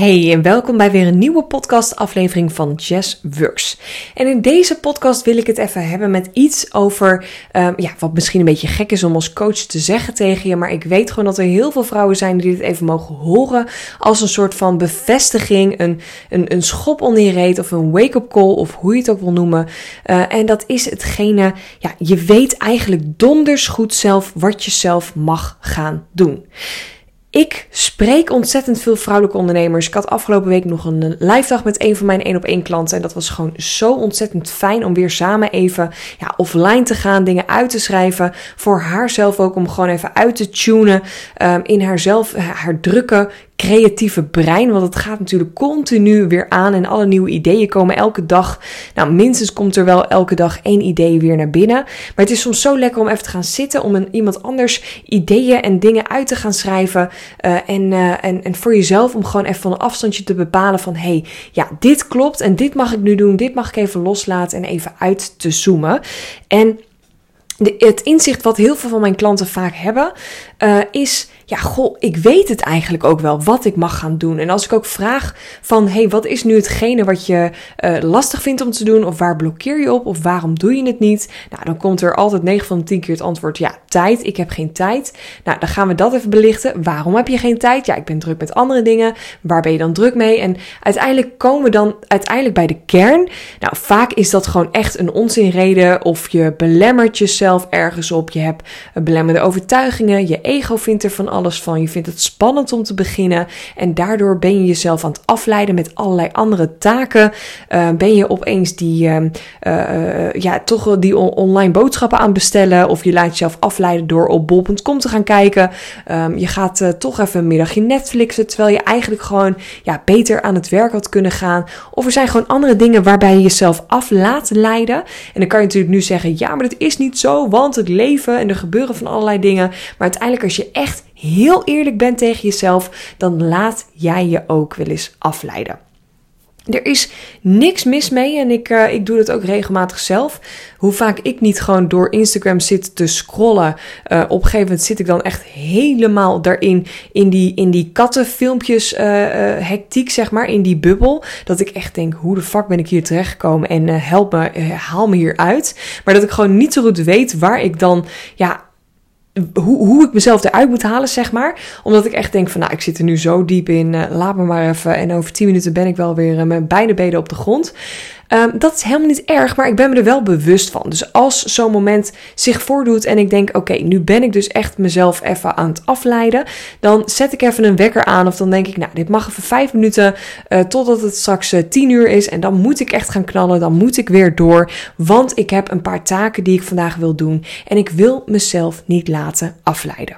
Hey en welkom bij weer een nieuwe podcast-aflevering van Jazz Works. En in deze podcast wil ik het even hebben met iets over, um, ja, wat misschien een beetje gek is om als coach te zeggen tegen je, maar ik weet gewoon dat er heel veel vrouwen zijn die dit even mogen horen als een soort van bevestiging, een, een, een schop onder je reet of een wake-up call of hoe je het ook wil noemen. Uh, en dat is hetgene, ja, je weet eigenlijk donders goed zelf wat je zelf mag gaan doen. Ik spreek ontzettend veel vrouwelijke ondernemers. Ik had afgelopen week nog een live dag met een van mijn één op één klanten. En dat was gewoon zo ontzettend fijn om weer samen even ja, offline te gaan, dingen uit te schrijven. Voor haarzelf ook om gewoon even uit te tunen. Um, in haarzelf, haar drukke creatieve brein. Want het gaat natuurlijk continu weer aan en alle nieuwe ideeën komen elke dag. Nou, minstens komt er wel elke dag één idee weer naar binnen. Maar het is soms zo lekker om even te gaan zitten, om een, iemand anders ideeën en dingen uit te gaan schrijven. Uh, en, uh, en, en voor jezelf om gewoon even van een afstandje te bepalen van hey, ja, dit klopt en dit mag ik nu doen, dit mag ik even loslaten en even uit te zoomen. En het inzicht wat heel veel van mijn klanten vaak hebben, uh, is ja, goh, ik weet het eigenlijk ook wel wat ik mag gaan doen. En als ik ook vraag van, hey, wat is nu hetgene wat je uh, lastig vindt om te doen? Of waar blokkeer je op? Of waarom doe je het niet? Nou, dan komt er altijd 9 van de 10 keer het antwoord, ja, tijd. Ik heb geen tijd. Nou, dan gaan we dat even belichten. Waarom heb je geen tijd? Ja, ik ben druk met andere dingen. Waar ben je dan druk mee? En uiteindelijk komen we dan uiteindelijk bij de kern. Nou, vaak is dat gewoon echt een onzinreden. Of je belemmert jezelf ergens op. Je hebt belemmerde overtuigingen. Je ego vindt er van alles alles van. Je vindt het spannend om te beginnen. En daardoor ben je jezelf aan het afleiden met allerlei andere taken. Uh, ben je opeens die, uh, uh, ja, toch die online boodschappen aan bestellen. Of je laat jezelf afleiden door op bol.com te gaan kijken. Um, je gaat toch even een middagje Netflixen. Terwijl je eigenlijk gewoon ja, beter aan het werk had kunnen gaan. Of er zijn gewoon andere dingen waarbij je jezelf af laat leiden. En dan kan je natuurlijk nu zeggen: ja, maar dat is niet zo. Want het leven en er gebeuren van allerlei dingen. Maar uiteindelijk, als je echt heel eerlijk bent tegen jezelf, dan laat jij je ook wel eens afleiden. Er is niks mis mee en ik, uh, ik doe dat ook regelmatig zelf. Hoe vaak ik niet gewoon door Instagram zit te scrollen. Uh, op een gegeven moment zit ik dan echt helemaal daarin. In die, in die kattenfilmpjes uh, hectiek, zeg maar. In die bubbel. Dat ik echt denk, hoe de fuck ben ik hier terechtgekomen? En help me, haal me hier uit. Maar dat ik gewoon niet zo goed weet waar ik dan ja, hoe, hoe ik mezelf eruit moet halen, zeg maar. Omdat ik echt denk van, nou, ik zit er nu zo diep in. Uh, laat me maar even. En over 10 minuten ben ik wel weer uh, met beide benen op de grond. Um, dat is helemaal niet erg, maar ik ben me er wel bewust van. Dus als zo'n moment zich voordoet en ik denk: oké, nu ben ik dus echt mezelf even aan het afleiden, dan zet ik even een wekker aan. Of dan denk ik: nou, dit mag even vijf minuten uh, totdat het straks uh, tien uur is. En dan moet ik echt gaan knallen. Dan moet ik weer door. Want ik heb een paar taken die ik vandaag wil doen. En ik wil mezelf niet laten afleiden.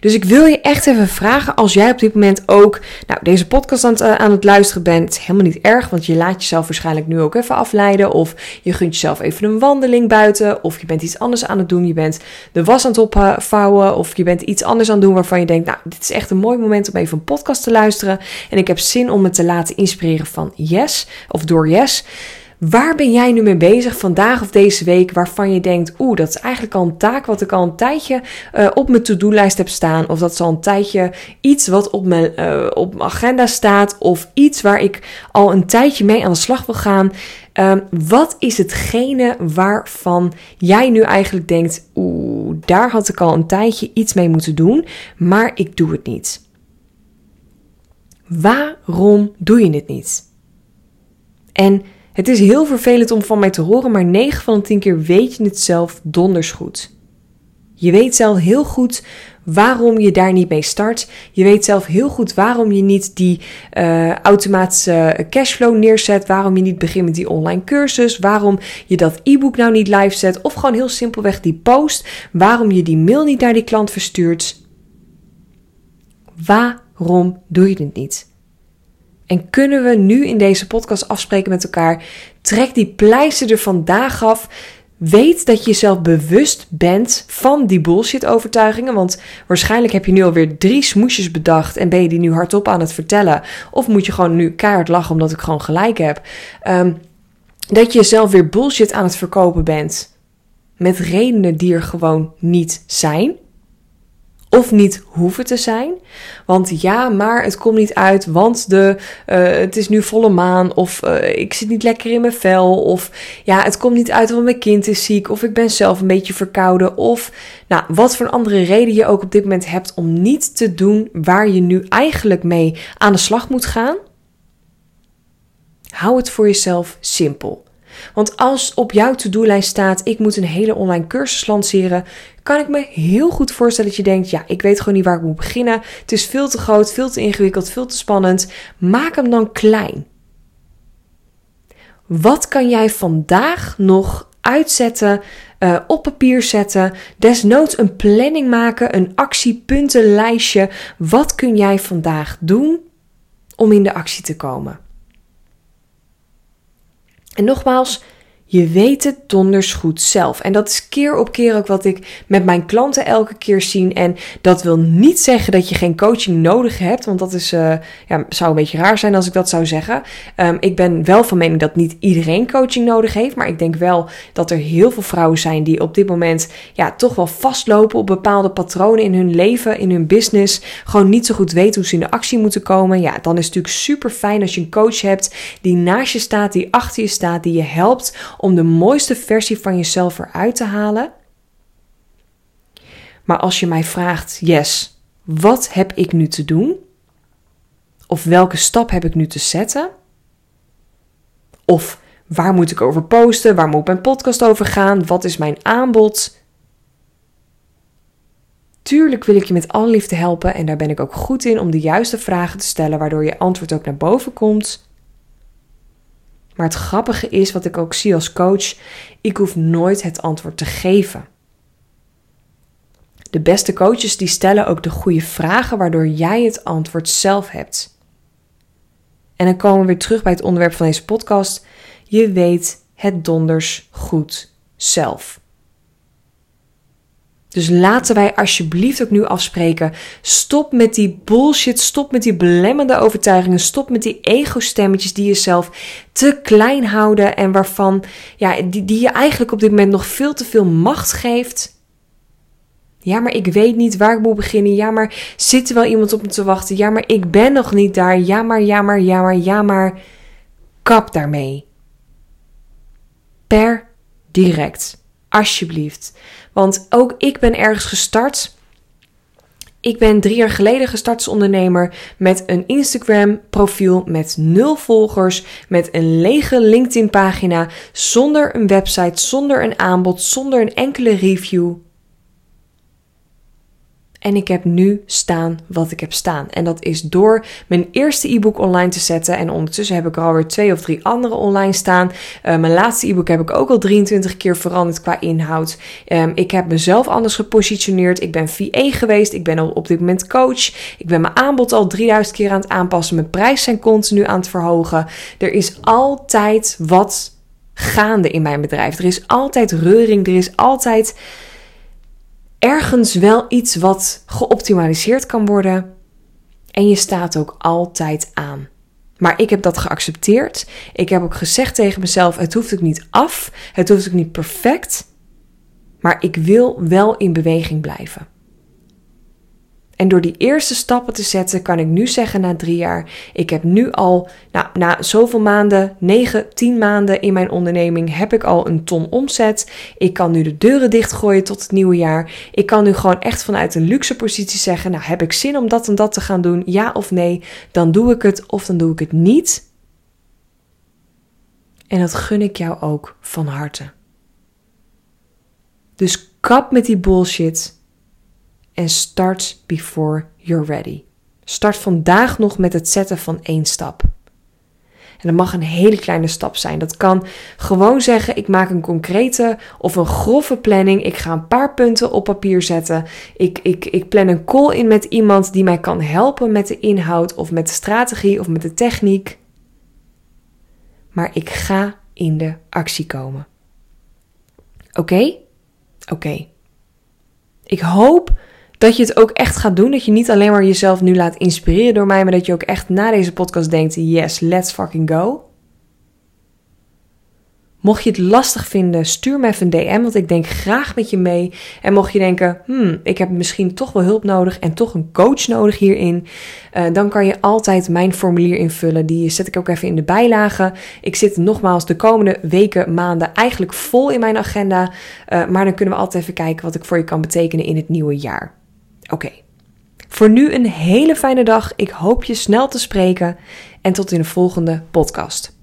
Dus ik wil je echt even vragen, als jij op dit moment ook nou, deze podcast aan het, uh, aan het luisteren bent, helemaal niet erg, want je laat jezelf waarschijnlijk nu ook even afleiden. Of je gunt jezelf even een wandeling buiten, of je bent iets anders aan het doen. Je bent de was aan het opvouwen, of je bent iets anders aan het doen waarvan je denkt, nou, dit is echt een mooi moment om even een podcast te luisteren. En ik heb zin om me te laten inspireren van Yes, of door Yes. Waar ben jij nu mee bezig vandaag of deze week waarvan je denkt, oeh, dat is eigenlijk al een taak wat ik al een tijdje uh, op mijn to-do-lijst heb staan. Of dat is al een tijdje iets wat op mijn, uh, op agenda staat. Of iets waar ik al een tijdje mee aan de slag wil gaan. Um, wat is hetgene waarvan jij nu eigenlijk denkt, oeh, daar had ik al een tijdje iets mee moeten doen, maar ik doe het niet. Waarom doe je het niet? En het is heel vervelend om van mij te horen, maar 9 van de 10 keer weet je het zelf donders goed. Je weet zelf heel goed waarom je daar niet mee start. Je weet zelf heel goed waarom je niet die uh, automatische cashflow neerzet. Waarom je niet begint met die online cursus. Waarom je dat e-book nou niet live zet. Of gewoon heel simpelweg die post. Waarom je die mail niet naar die klant verstuurt. Waarom doe je het niet? En kunnen we nu in deze podcast afspreken met elkaar? Trek die pleister er vandaag af. Weet dat je jezelf bewust bent van die bullshit-overtuigingen. Want waarschijnlijk heb je nu alweer drie smoesjes bedacht en ben je die nu hardop aan het vertellen. Of moet je gewoon nu keihard lachen omdat ik gewoon gelijk heb. Um, dat je jezelf weer bullshit aan het verkopen bent. Met redenen die er gewoon niet zijn. Of niet hoeven te zijn. Want ja, maar het komt niet uit, want de, uh, het is nu volle maan. Of uh, ik zit niet lekker in mijn vel. Of ja, het komt niet uit, want mijn kind is ziek. Of ik ben zelf een beetje verkouden. Of nou, wat voor andere reden je ook op dit moment hebt om niet te doen waar je nu eigenlijk mee aan de slag moet gaan. Hou het voor jezelf simpel. Want als op jouw to-do-lijst staat: ik moet een hele online cursus lanceren, kan ik me heel goed voorstellen dat je denkt: ja, ik weet gewoon niet waar ik moet beginnen. Het is veel te groot, veel te ingewikkeld, veel te spannend. Maak hem dan klein. Wat kan jij vandaag nog uitzetten, uh, op papier zetten, desnoods een planning maken, een actiepuntenlijstje. Wat kun jij vandaag doen om in de actie te komen? En nogmaals, je weet het donders goed zelf. En dat is keer op keer ook wat ik met mijn klanten elke keer zie. En dat wil niet zeggen dat je geen coaching nodig hebt. Want dat is, uh, ja, zou een beetje raar zijn als ik dat zou zeggen. Um, ik ben wel van mening dat niet iedereen coaching nodig heeft. Maar ik denk wel dat er heel veel vrouwen zijn die op dit moment ja, toch wel vastlopen op bepaalde patronen in hun leven, in hun business. Gewoon niet zo goed weten hoe ze in de actie moeten komen. Ja, dan is het natuurlijk super fijn als je een coach hebt die naast je staat, die achter je staat, die je helpt om de mooiste versie van jezelf eruit te halen. Maar als je mij vraagt, yes, wat heb ik nu te doen? Of welke stap heb ik nu te zetten? Of waar moet ik over posten? Waar moet mijn podcast over gaan? Wat is mijn aanbod? Tuurlijk wil ik je met alle liefde helpen en daar ben ik ook goed in om de juiste vragen te stellen, waardoor je antwoord ook naar boven komt. Maar het grappige is, wat ik ook zie als coach, ik hoef nooit het antwoord te geven. De beste coaches die stellen ook de goede vragen waardoor jij het antwoord zelf hebt. En dan komen we weer terug bij het onderwerp van deze podcast. Je weet het donders goed zelf. Dus laten wij alsjeblieft ook nu afspreken. Stop met die bullshit. Stop met die belemmerende overtuigingen. Stop met die ego-stemmetjes die jezelf te klein houden. En waarvan, ja, die, die je eigenlijk op dit moment nog veel te veel macht geeft. Ja, maar ik weet niet waar ik moet beginnen. Ja, maar zit er wel iemand op me te wachten? Ja, maar ik ben nog niet daar. Ja, maar, ja, maar, ja, maar, ja, maar. Kap daarmee. Per direct. Alsjeblieft. Want ook ik ben ergens gestart. Ik ben drie jaar geleden gestart als ondernemer met een Instagram profiel met nul volgers, met een lege LinkedIn pagina, zonder een website, zonder een aanbod, zonder een enkele review. En ik heb nu staan wat ik heb staan. En dat is door mijn eerste e-book online te zetten. En ondertussen heb ik er alweer twee of drie andere online staan. Uh, mijn laatste e-book heb ik ook al 23 keer veranderd qua inhoud. Um, ik heb mezelf anders gepositioneerd. Ik ben VA geweest. Ik ben al op dit moment coach. Ik ben mijn aanbod al 3000 keer aan het aanpassen. Mijn prijs zijn continu aan het verhogen. Er is altijd wat gaande in mijn bedrijf. Er is altijd reuring. Er is altijd ergens wel iets wat geoptimaliseerd kan worden. En je staat ook altijd aan. Maar ik heb dat geaccepteerd. Ik heb ook gezegd tegen mezelf: het hoeft ook niet af. Het hoeft ook niet perfect. Maar ik wil wel in beweging blijven. En door die eerste stappen te zetten, kan ik nu zeggen na drie jaar: ik heb nu al, nou, na zoveel maanden, negen, tien maanden in mijn onderneming, heb ik al een ton omzet. Ik kan nu de deuren dichtgooien tot het nieuwe jaar. Ik kan nu gewoon echt vanuit een luxe positie zeggen: Nou, heb ik zin om dat en dat te gaan doen? Ja of nee? Dan doe ik het of dan doe ik het niet. En dat gun ik jou ook van harte. Dus kap met die bullshit en start before you're ready. Start vandaag nog met het zetten van één stap. En dat mag een hele kleine stap zijn. Dat kan gewoon zeggen: ik maak een concrete of een grove planning. Ik ga een paar punten op papier zetten. Ik, ik, ik plan een call in met iemand die mij kan helpen met de inhoud of met de strategie of met de techniek. Maar ik ga in de actie komen. Oké? Oké. Ik hoop dat je het ook echt gaat doen. Dat je niet alleen maar jezelf nu laat inspireren door mij, maar dat je ook echt na deze podcast denkt: yes, let's fucking go. Mocht je het lastig vinden, stuur me even een DM, want ik denk graag met je mee. En mocht je denken, hmm, ik heb misschien toch wel hulp nodig en toch een coach nodig hierin, uh, dan kan je altijd mijn formulier invullen. Die zet ik ook even in de bijlage. Ik zit nogmaals de komende weken, maanden eigenlijk vol in mijn agenda. Uh, maar dan kunnen we altijd even kijken wat ik voor je kan betekenen in het nieuwe jaar. Oké. Voor nu een hele fijne dag. Ik hoop je snel te spreken en tot in de volgende podcast.